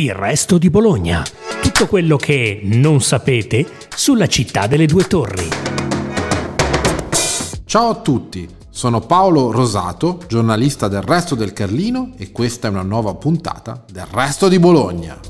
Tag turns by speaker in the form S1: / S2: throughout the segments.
S1: Il resto di Bologna. Tutto quello che non sapete sulla città delle due torri.
S2: Ciao a tutti, sono Paolo Rosato, giornalista del Resto del Carlino e questa è una nuova puntata del Resto di Bologna.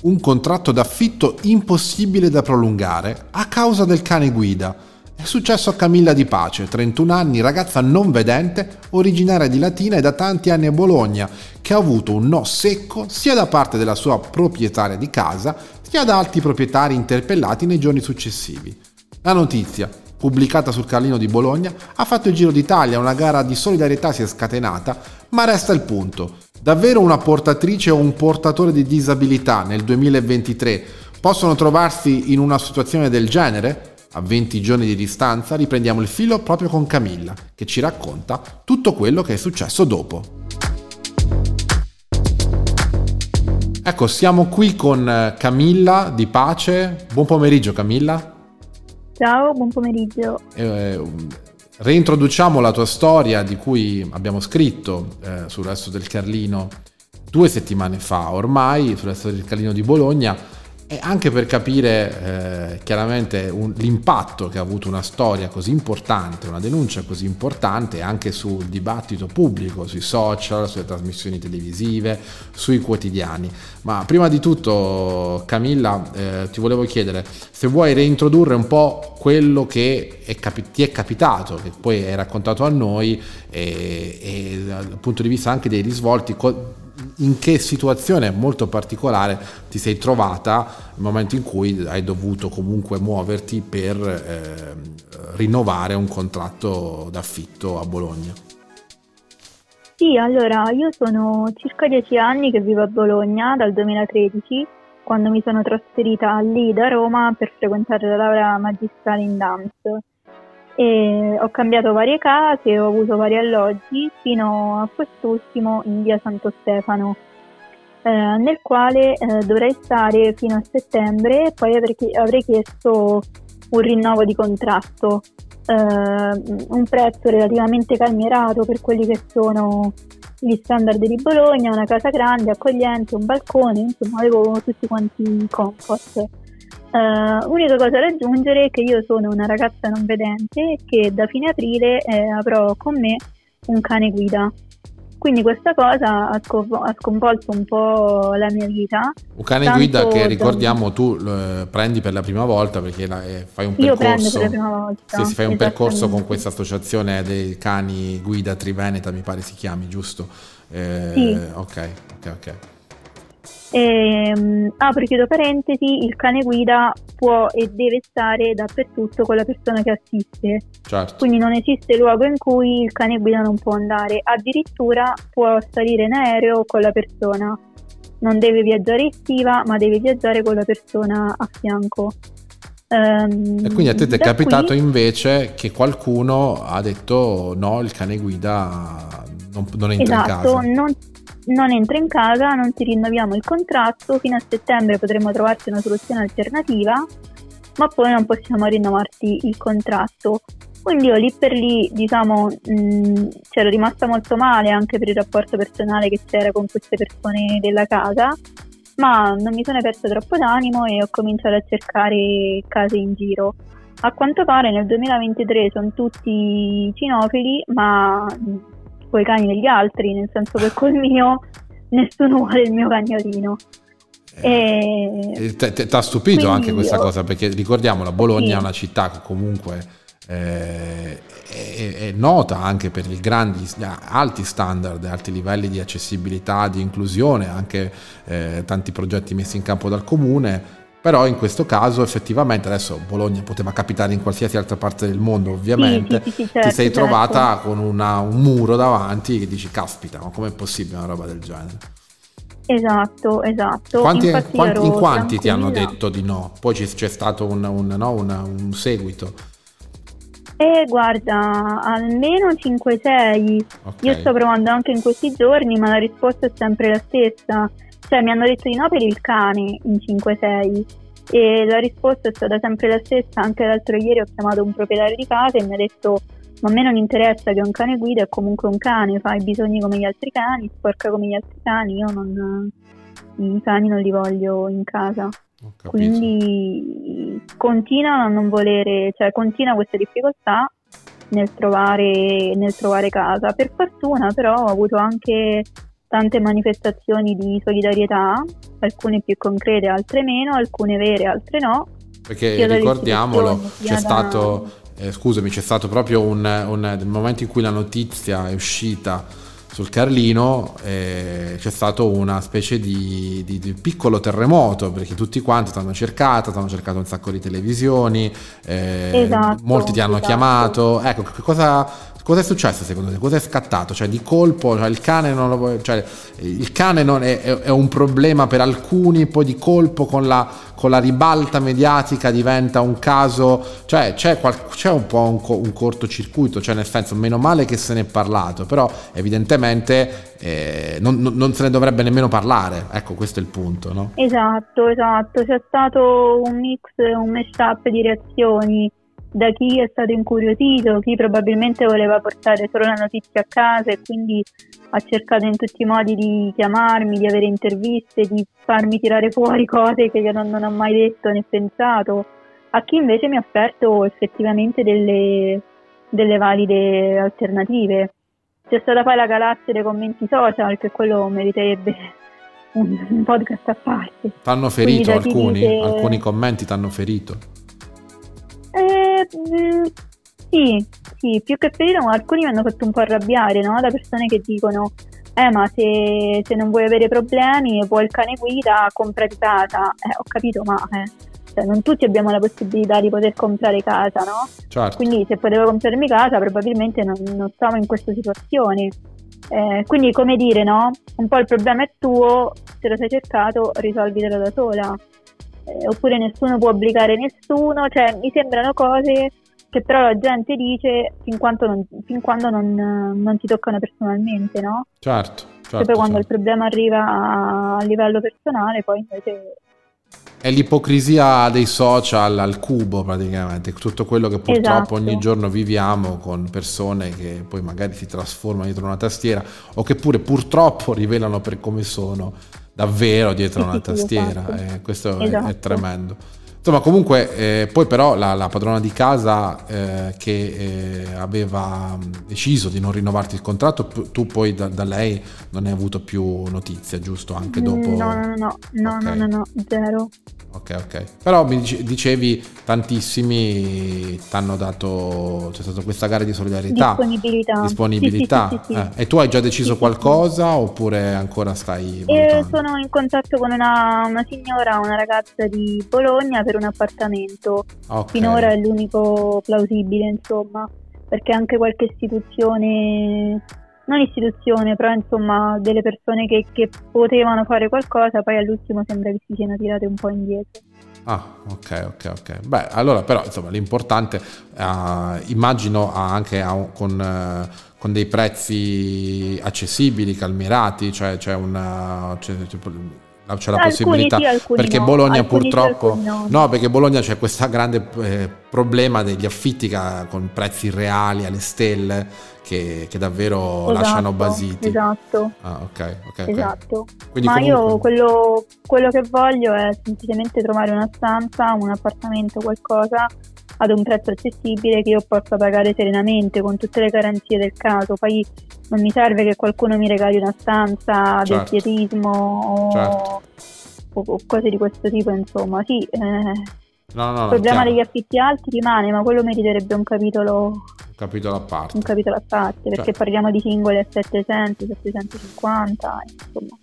S2: Un contratto d'affitto impossibile da prolungare a causa del cane guida è successo a Camilla Di Pace, 31 anni, ragazza non vedente, originaria di Latina e da tanti anni a Bologna, che ha avuto un no secco sia da parte della sua proprietaria di casa, sia da altri proprietari interpellati nei giorni successivi. La notizia, pubblicata sul Carlino di Bologna, ha fatto il giro d'Italia, una gara di solidarietà si è scatenata, ma resta il punto. Davvero una portatrice o un portatore di disabilità nel 2023 possono trovarsi in una situazione del genere? A 20 giorni di distanza riprendiamo il filo proprio con Camilla, che ci racconta tutto quello che è successo dopo. Ecco, siamo qui con eh, Camilla di Pace. Buon pomeriggio Camilla.
S3: Ciao, buon pomeriggio.
S2: Eh, reintroduciamo la tua storia di cui abbiamo scritto eh, sul resto del Carlino due settimane fa ormai, sul resto del Carlino di Bologna e anche per capire eh, chiaramente un, l'impatto che ha avuto una storia così importante, una denuncia così importante anche sul dibattito pubblico, sui social, sulle trasmissioni televisive, sui quotidiani. Ma prima di tutto Camilla eh, ti volevo chiedere se vuoi reintrodurre un po' quello che è capi- ti è capitato, che poi hai raccontato a noi e, e dal punto di vista anche dei risvolti. Co- in che situazione molto particolare ti sei trovata nel momento in cui hai dovuto comunque muoverti per eh, rinnovare un contratto d'affitto a Bologna?
S3: Sì, allora io sono circa dieci anni che vivo a Bologna dal 2013 quando mi sono trasferita lì da Roma per frequentare la laurea magistrale in dance e ho cambiato varie case, ho avuto vari alloggi fino a quest'ultimo in via Santo Stefano, eh, nel quale eh, dovrei stare fino a settembre e poi avrei, avrei chiesto un rinnovo di contratto, eh, un prezzo relativamente calmierato per quelli che sono gli standard di Bologna, una casa grande, accogliente, un balcone, insomma avevo tutti quanti i comfort. Uh, unica cosa da aggiungere è che io sono una ragazza non vedente che da fine aprile eh, avrò con me un cane guida. Quindi questa cosa ha, scop- ha, sconvolto un po' la mia vita.
S2: Un cane guida che ricordiamo da... tu eh, prendi per la prima volta perché la, eh, fai un
S3: Io
S2: percorso.
S3: Io prendo per la prima volta.
S2: Sì, si fai un percorso con questa associazione dei cani guida Triveneta, mi pare si chiami, giusto?
S3: Eh, sì.
S2: Ok, ok, ok.
S3: E, um, apro chiudo parentesi, il cane guida può e deve stare dappertutto con la persona che assiste.
S2: Certo.
S3: Quindi non esiste luogo in cui il cane guida non può andare, addirittura può salire in aereo con la persona. Non deve viaggiare in stiva, ma deve viaggiare con la persona a fianco.
S2: Um, e quindi a te ti è capitato qui... invece che qualcuno ha detto no, il cane guida non, non entra
S3: esatto,
S2: in casa.
S3: Non, non entra in casa, non ti rinnoviamo il contratto, fino a settembre potremo trovarti una soluzione alternativa, ma poi non possiamo rinnovarti il contratto. Quindi io lì per lì, diciamo, mh, c'ero rimasta molto male anche per il rapporto personale che c'era con queste persone della casa, ma non mi sono persa troppo d'animo e ho cominciato a cercare case in giro. A quanto pare nel 2023 sono tutti cinofili, ma i cani degli altri, nel senso che col mio nessuno vuole il mio cagnolino.
S2: E... Ti ha stupito anche questa io... cosa perché ricordiamo la Bologna sì. è una città che comunque eh, è, è, nota anche per i grandi alti standard, alti livelli di accessibilità, di inclusione, anche eh, tanti progetti messi in campo dal comune però in questo caso effettivamente adesso Bologna poteva capitare in qualsiasi altra parte del mondo ovviamente,
S3: sì, sì, sì, certo,
S2: ti sei certo. trovata con una, un muro davanti che dici caspita ma com'è possibile una roba del genere?
S3: Esatto, esatto.
S2: Quanti, quanti, in quanti ti hanno detto di no? Poi c'è stato un, un, no, una, un seguito.
S3: Eh, guarda, almeno 5-6. Okay. Io sto provando anche in questi giorni, ma la risposta è sempre la stessa. Cioè, mi hanno detto di no per il cane in 5-6 e la risposta è stata sempre la stessa. Anche l'altro ieri ho chiamato un proprietario di casa e mi ha detto ma a me non interessa che un cane guida è comunque un cane, fa i bisogni come gli altri cani, sporca come gli altri cani, io non, i cani non li voglio in casa. Quindi continua a non volere, cioè continua questa difficoltà nel trovare, nel trovare casa. Per fortuna però ho avuto anche tante manifestazioni di solidarietà, alcune più concrete, altre meno, alcune vere, altre no.
S2: Perché ricordiamolo, c'è stato, eh, scusami, c'è stato proprio un, un, nel momento in cui la notizia è uscita sul Carlino eh, c'è stato una specie di, di, di, piccolo terremoto perché tutti quanti ti hanno cercato, ti hanno cercato un sacco di televisioni, eh, esatto, molti ti hanno esatto. chiamato. Ecco, cosa, Cosa è successo secondo te? Cosa è scattato? Cioè di colpo, cioè, il cane, non lo, cioè, il cane non è, è, è, un problema per alcuni, poi di colpo con la, con la ribalta mediatica diventa un caso, cioè c'è, qual, c'è un po' un, un, cortocircuito, cioè nel senso meno male che se ne è parlato, però evidentemente eh, non, non, se ne dovrebbe nemmeno parlare, ecco questo è il punto. No?
S3: Esatto, esatto, c'è stato un mix, un mashup di reazioni da chi è stato incuriosito, chi probabilmente voleva portare solo la notizia a casa e quindi ha cercato in tutti i modi di chiamarmi, di avere interviste, di farmi tirare fuori cose che io non, non ho mai detto né pensato, a chi invece mi ha offerto effettivamente delle, delle valide alternative. C'è stata poi la galassia dei commenti social, che quello meriterebbe un, un podcast a parte.
S2: T'hanno ferito alcuni? Dice... Alcuni commenti ti hanno ferito?
S3: Eh, sì, sì, più che ferito, alcuni mi hanno fatto un po' arrabbiare, no? Da persone che dicono, eh ma se, se non vuoi avere problemi, vuoi il cane guida, comprati casa. Eh, ho capito, ma eh, cioè, non tutti abbiamo la possibilità di poter comprare casa, no?
S2: Certo.
S3: Quindi se potevo comprarmi casa, probabilmente non, non stavo in questa situazione. Eh, quindi come dire, no? Un po' il problema è tuo, se lo sei cercato, risolvitelo da sola eh, oppure nessuno può obbligare nessuno, cioè mi sembrano cose che però la gente dice fin, non, fin quando non, non, ti toccano personalmente, no?
S2: Certo. certo
S3: poi quando
S2: certo.
S3: il problema arriva a, a livello personale, poi invece
S2: è l'ipocrisia dei social al cubo praticamente, tutto quello che purtroppo esatto. ogni giorno viviamo con persone che poi magari si trasformano dietro una tastiera o che pure purtroppo rivelano per come sono davvero dietro una tastiera. Esatto. Eh, questo esatto. è, è, tremendo. Insomma, comunque, eh, poi però la, la, padrona di casa eh, che eh, aveva deciso di non rinnovarti il contratto, tu poi da, da, lei non hai avuto più notizie, giusto? Anche mm, dopo...
S3: No, no, no, no, okay. no, no, no, zero.
S2: Ok, ok. Però mi dicevi tantissimi ti hanno dato, c'è stata questa gara di solidarietà.
S3: Disponibilità.
S2: Disponibilità. Sì, sì, sì, eh, e tu hai già deciso qualcosa oppure ancora stai...
S3: Eh, sono in contatto con una, una, signora, una ragazza di Bologna per un appartamento. Okay. Finora è l'unico plausibile, insomma, perché anche qualche istituzione non istituzione, però insomma delle persone che, che, potevano fare qualcosa, poi all'ultimo sembra che si siano tirate un po' indietro.
S2: Ah, ok, ok, ok. Beh, allora però insomma l'importante, uh, immagino anche uh, con, uh, con, dei prezzi accessibili, calmirati, cioè c'è una... C'è, c'è, c'è la alcuni possibilità
S3: sì,
S2: perché
S3: no.
S2: Bologna
S3: alcuni
S2: purtroppo
S3: sì,
S2: no. no. perché Bologna c'è questo grande eh, problema degli affitti con prezzi reali alle stelle che, che davvero esatto, lasciano basiti
S3: esatto
S2: ah, ok, ok,
S3: esatto Quindi ma comunque... io quello, quello che voglio è semplicemente trovare una stanza un appartamento qualcosa ad un prezzo accessibile che io possa pagare serenamente con tutte le garanzie del caso. Poi non mi serve che qualcuno mi regali una stanza certo. del pietismo
S2: certo.
S3: o, o, cose di questo tipo, insomma. Sì, eh,
S2: no, no,
S3: il problema degli affitti alti rimane, ma quello meriterebbe un capitolo,
S2: un capitolo a parte.
S3: Un capitolo a parte, perché certo. parliamo di singoli a 700, 750, insomma.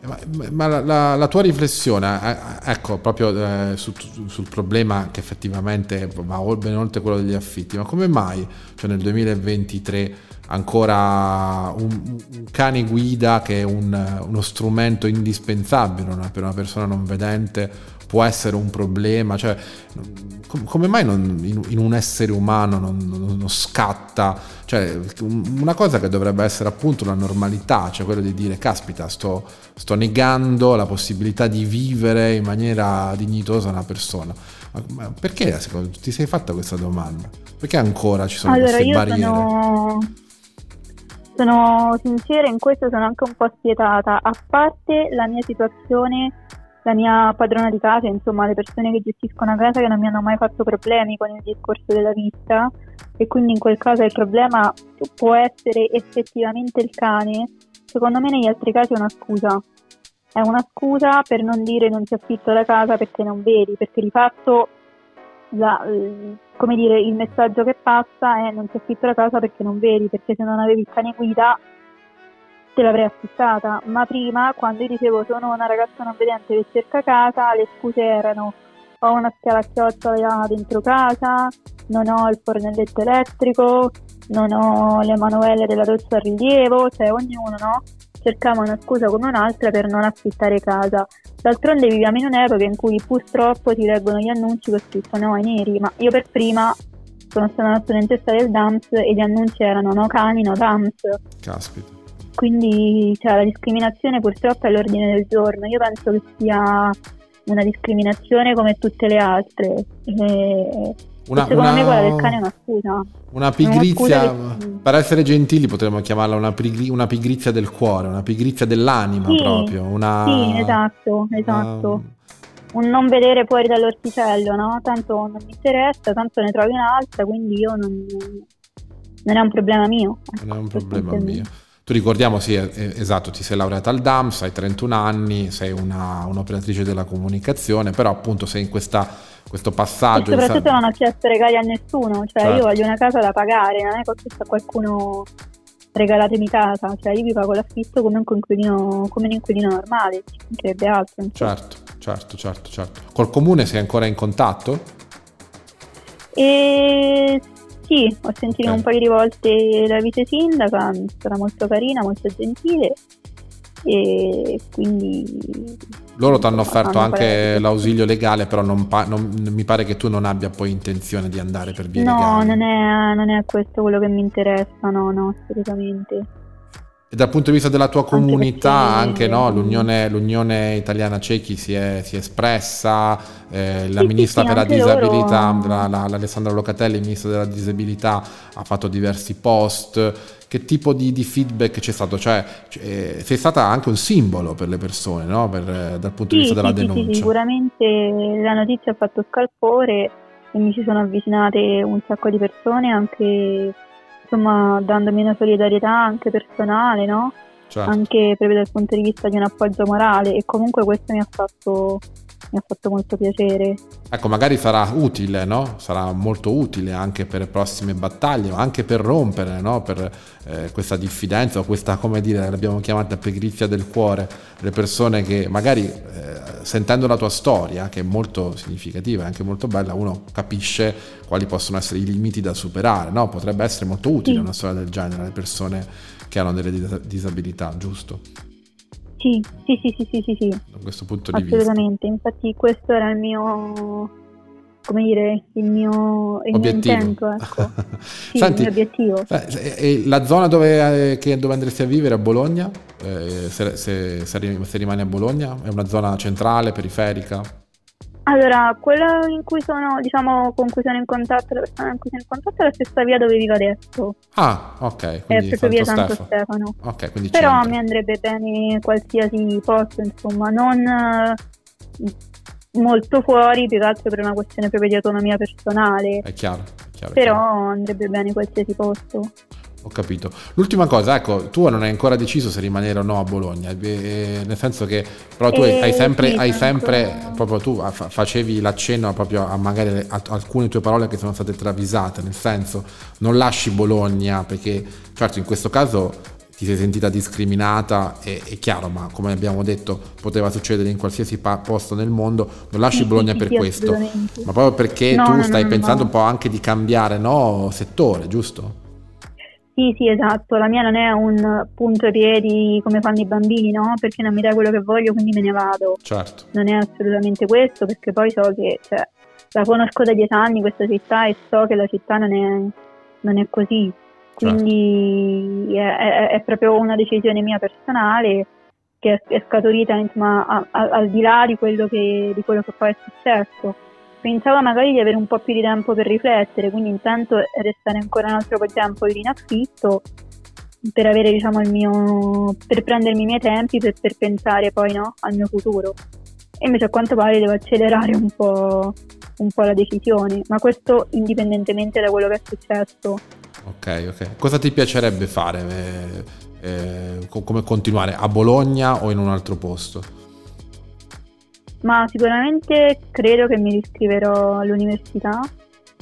S2: Ma, ma la, la, la, tua riflessione, eh, ecco, proprio eh, su, sul problema che effettivamente va ben oltre quello degli affitti, ma come mai cioè nel 2023 ancora un, un cane guida che è un, uno strumento indispensabile per una persona non vedente può essere un problema, cioè com- come mai non, in, in, un essere umano non, non, non, scatta, cioè una cosa che dovrebbe essere appunto una normalità, cioè quello di dire caspita sto, sto negando la possibilità di vivere in maniera dignitosa una persona. Ma perché secondo, ti sei fatta questa domanda? Perché ancora ci sono
S3: allora,
S2: queste barriere?
S3: Sono sono sincera, in questo sono anche un po' spietata, a parte la mia situazione, la mia padrona di casa, insomma le persone che gestiscono la casa che non mi hanno mai fatto problemi con il discorso della vista e quindi in quel caso il problema può essere effettivamente il cane, secondo me negli altri casi è una scusa. È una scusa per non dire non ti affitto la casa perché non vedi, perché di fatto la, come dire, il messaggio che passa è non ti affitto la casa perché non vedi, perché se non avevi il cane guida te l'avrei affittata. Ma prima, quando io dicevo sono una ragazza non vedente che cerca casa, le scuse erano ho una scala a chiocciola dentro casa, non ho il fornelletto elettrico, non ho le manovelle della doccia a rilievo, cioè ognuno no? cercava una scusa come un'altra per non affittare casa. D'altronde viviamo in un'epoca in cui purtroppo si leggono gli annunci con scritto no ai neri, ma io per prima sono stata una studentessa del DAMS e gli annunci erano no cani, no DAMS.
S2: Caspita.
S3: Quindi cioè, la discriminazione purtroppo è all'ordine del giorno. Io penso che sia una discriminazione come tutte le altre. E una, secondo una, me quella del cane è una scusa.
S2: Una pigrizia, una che... per essere gentili potremmo chiamarla una, pigri, una, pigrizia del cuore, una pigrizia dell'anima
S3: sì,
S2: proprio. Una,
S3: sì, esatto, esatto. Un non vedere fuori dall'orticello, no? Tanto non mi interessa, tanto ne trovi un'altra, quindi io non, non è un problema mio.
S2: Non è un problema mio. Tu ricordiamo, sì, esatto, ti sei laureata al DAMS, hai 31 anni, sei una, un'operatrice della comunicazione, però appunto sei in questa questo passaggio.
S3: E soprattutto non ho chiesto regali a nessuno, cioè certo. io voglio una casa da pagare, non è che ho chiesto a qualcuno regalatemi casa, cioè io vi pago l'affitto come un inquilino, come un inquilino normale, ci mancherebbe altro.
S2: Certo, certo, certo, certo. Col comune sei ancora in contatto?
S3: E sì, ho sentito okay. un paio di volte la vice sindaca, sarà molto carina, molto gentile e quindi
S2: loro ti hanno offerto anche parere. l'ausilio legale però non, pa- non, mi pare che tu non abbia poi intenzione di andare per via
S3: no,
S2: legali
S3: no non, non è, questo quello che mi interessa no no assolutamente
S2: e dal punto di vista della tua comunità, anche, anche no, l'Unione, l'Unione, Italiana Cechi si è, si è espressa, eh, la sì, ministra sì, per la disabilità, loro... la, la, l'Alessandra Locatelli, ministra della disabilità, ha fatto diversi post. Che tipo di, di feedback c'è stato? Cioè, cioè, sei stata anche un simbolo per le persone, no? per, dal punto di vista della denuncia.
S3: Sì, sicuramente la notizia ha fatto scalpore e mi ci sono avvicinate un sacco di persone, anche insomma dandomi una solidarietà anche personale, no? Certo. Anche proprio dal punto di vista di un appoggio morale e comunque questo mi ha fatto mi ha fatto molto piacere.
S2: Ecco, magari sarà utile, no? Sarà molto utile anche per le prossime battaglie, ma anche per rompere, no? Per eh, questa diffidenza o questa, come dire, l'abbiamo chiamata pigrizia del cuore, le persone che magari eh, sentendo la tua storia, che è molto significativa e anche molto bella, uno capisce quali possono essere i limiti da superare, no? Potrebbe essere molto utile sì. una storia del genere alle persone che hanno delle disabilità, giusto?
S3: Sì, sì, sì, sì, sì, sì.
S2: Da questo punto di
S3: vista. Assolutamente, infatti questo era il mio, come dire, il mio, il
S2: obiettivo.
S3: Mio intento, ecco. sì, Senti, il mio obiettivo.
S2: E la zona dove, eh, che, dove, andresti a vivere a Bologna? Eh, se, se, se rimani a Bologna? È una zona centrale, periferica?
S3: Allora, quella in cui sono, diciamo, con cui sono in contatto, la persona in cui sono in contatto è la stessa via dove vivo adesso.
S2: Ah, ok.
S3: È proprio via Santo Stefano. Stefano.
S2: Ok, quindi
S3: Però
S2: centro.
S3: mi andrebbe bene qualsiasi posto, insomma, non molto fuori, più che altro per una questione proprio di autonomia personale.
S2: È chiaro. È chiaro
S3: Però
S2: chiaro.
S3: andrebbe bene qualsiasi posto.
S2: Ho capito. L'ultima cosa, ecco, tu non hai ancora deciso se rimanere o no a Bologna, eh, nel senso che però tu eh, hai sempre, sì, hai sempre proprio tu facevi l'accenno proprio a magari a, alcune tue parole che sono state travisate, nel senso non lasci Bologna perché certo in questo caso ti sei sentita discriminata, è, è, chiaro, ma come abbiamo detto poteva succedere in qualsiasi pa- posto nel mondo, non lasci sì, Bologna sì, per questo, ma proprio perché no, tu no, stai no, pensando un po' anche di cambiare no, settore, giusto?
S3: Sì, sì, esatto, la mia non è un punto piedi come fanno i bambini, no? Perché non mi dai quello che voglio, quindi me ne vado.
S2: Certo.
S3: Non è assolutamente questo, perché poi so che cioè, la conosco da dieci anni questa città e so che la città non è, non è così.
S2: Certo.
S3: Quindi è, è- è proprio una decisione mia personale che è, è scaturita insomma, a- a- al di là di quello, che, di quello che poi è successo. Pensavo magari di avere un po' più di tempo per riflettere, quindi intanto restare ancora un altro po' di tempo in affitto per avere diciamo il mio per prendermi i miei tempi per, per pensare poi no, al mio futuro. E invece a quanto pare devo accelerare un po', un po' la decisione, ma questo indipendentemente da quello che è successo.
S2: Ok, ok. Cosa ti piacerebbe fare? eh, eh, co- come continuare? A Bologna o in un altro posto?
S3: Ma sicuramente credo che mi riscriverò all'università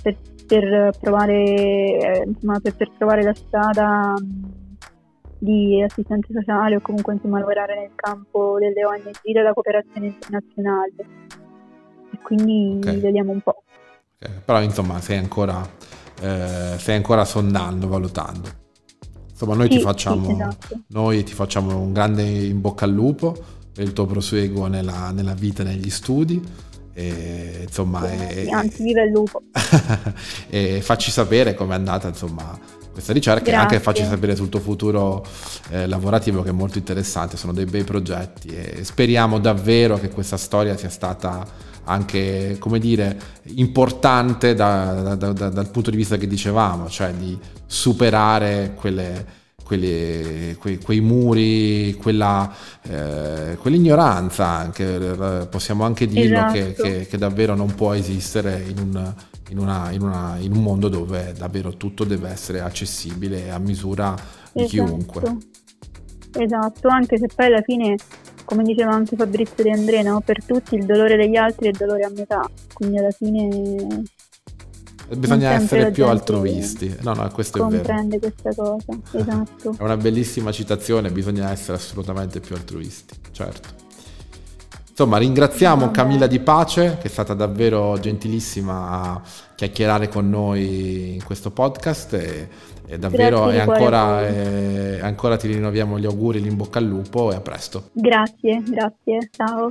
S3: per, per provare, eh, insomma, per, per provare la strada mh, di assistente sociale o comunque insomma, lavorare nel campo delle ONG della cooperazione internazionale. E quindi
S2: Ok.
S3: vediamo un po'.
S2: Ok, Però insomma sei ancora, eh, stai ancora sondando, valutando. Insomma noi ti
S3: Sì,
S2: facciamo,
S3: sì, esatto.
S2: noi ti facciamo un grande in bocca al lupo il tuo proseguo nella, nella vita e negli studi. E, insomma, e-
S3: Anzi, viva il lupo.
S2: e facci sapere com'è andata insomma questa ricerca e
S3: Grazie.
S2: anche facci sapere sul tuo futuro eh, lavorativo che è molto interessante, sono dei bei progetti e speriamo davvero che questa storia sia stata anche, come dire, importante da- da- da- dal punto di vista che dicevamo, cioè di superare quelle, quelle- quei, quei muri, quella, eh, quell'ignoranza anche, eh, possiamo anche dirlo che,
S3: Esatto.
S2: che- che davvero non può esistere in un, in una- in una- in un mondo dove davvero tutto deve essere accessibile a misura di chiunque.
S3: Esatto, anche se poi alla fine, come diceva anche Fabrizio De André, no? per tutti il dolore degli altri è dolore a metà, quindi alla fine
S2: Bisogna essere più altruisti. No, no, questo è vero.
S3: comprende questa cosa. Esatto.
S2: È una bellissima citazione, bisogna essere assolutamente più altruisti, certo. Insomma, ringraziamo. Camilla Di Pace, che è stata davvero gentilissima a chiacchierare con noi in questo podcast e, e davvero e ancora, e ancora ti rinnoviamo gli auguri, l'in bocca al lupo e a presto.
S3: Grazie, grazie, ciao.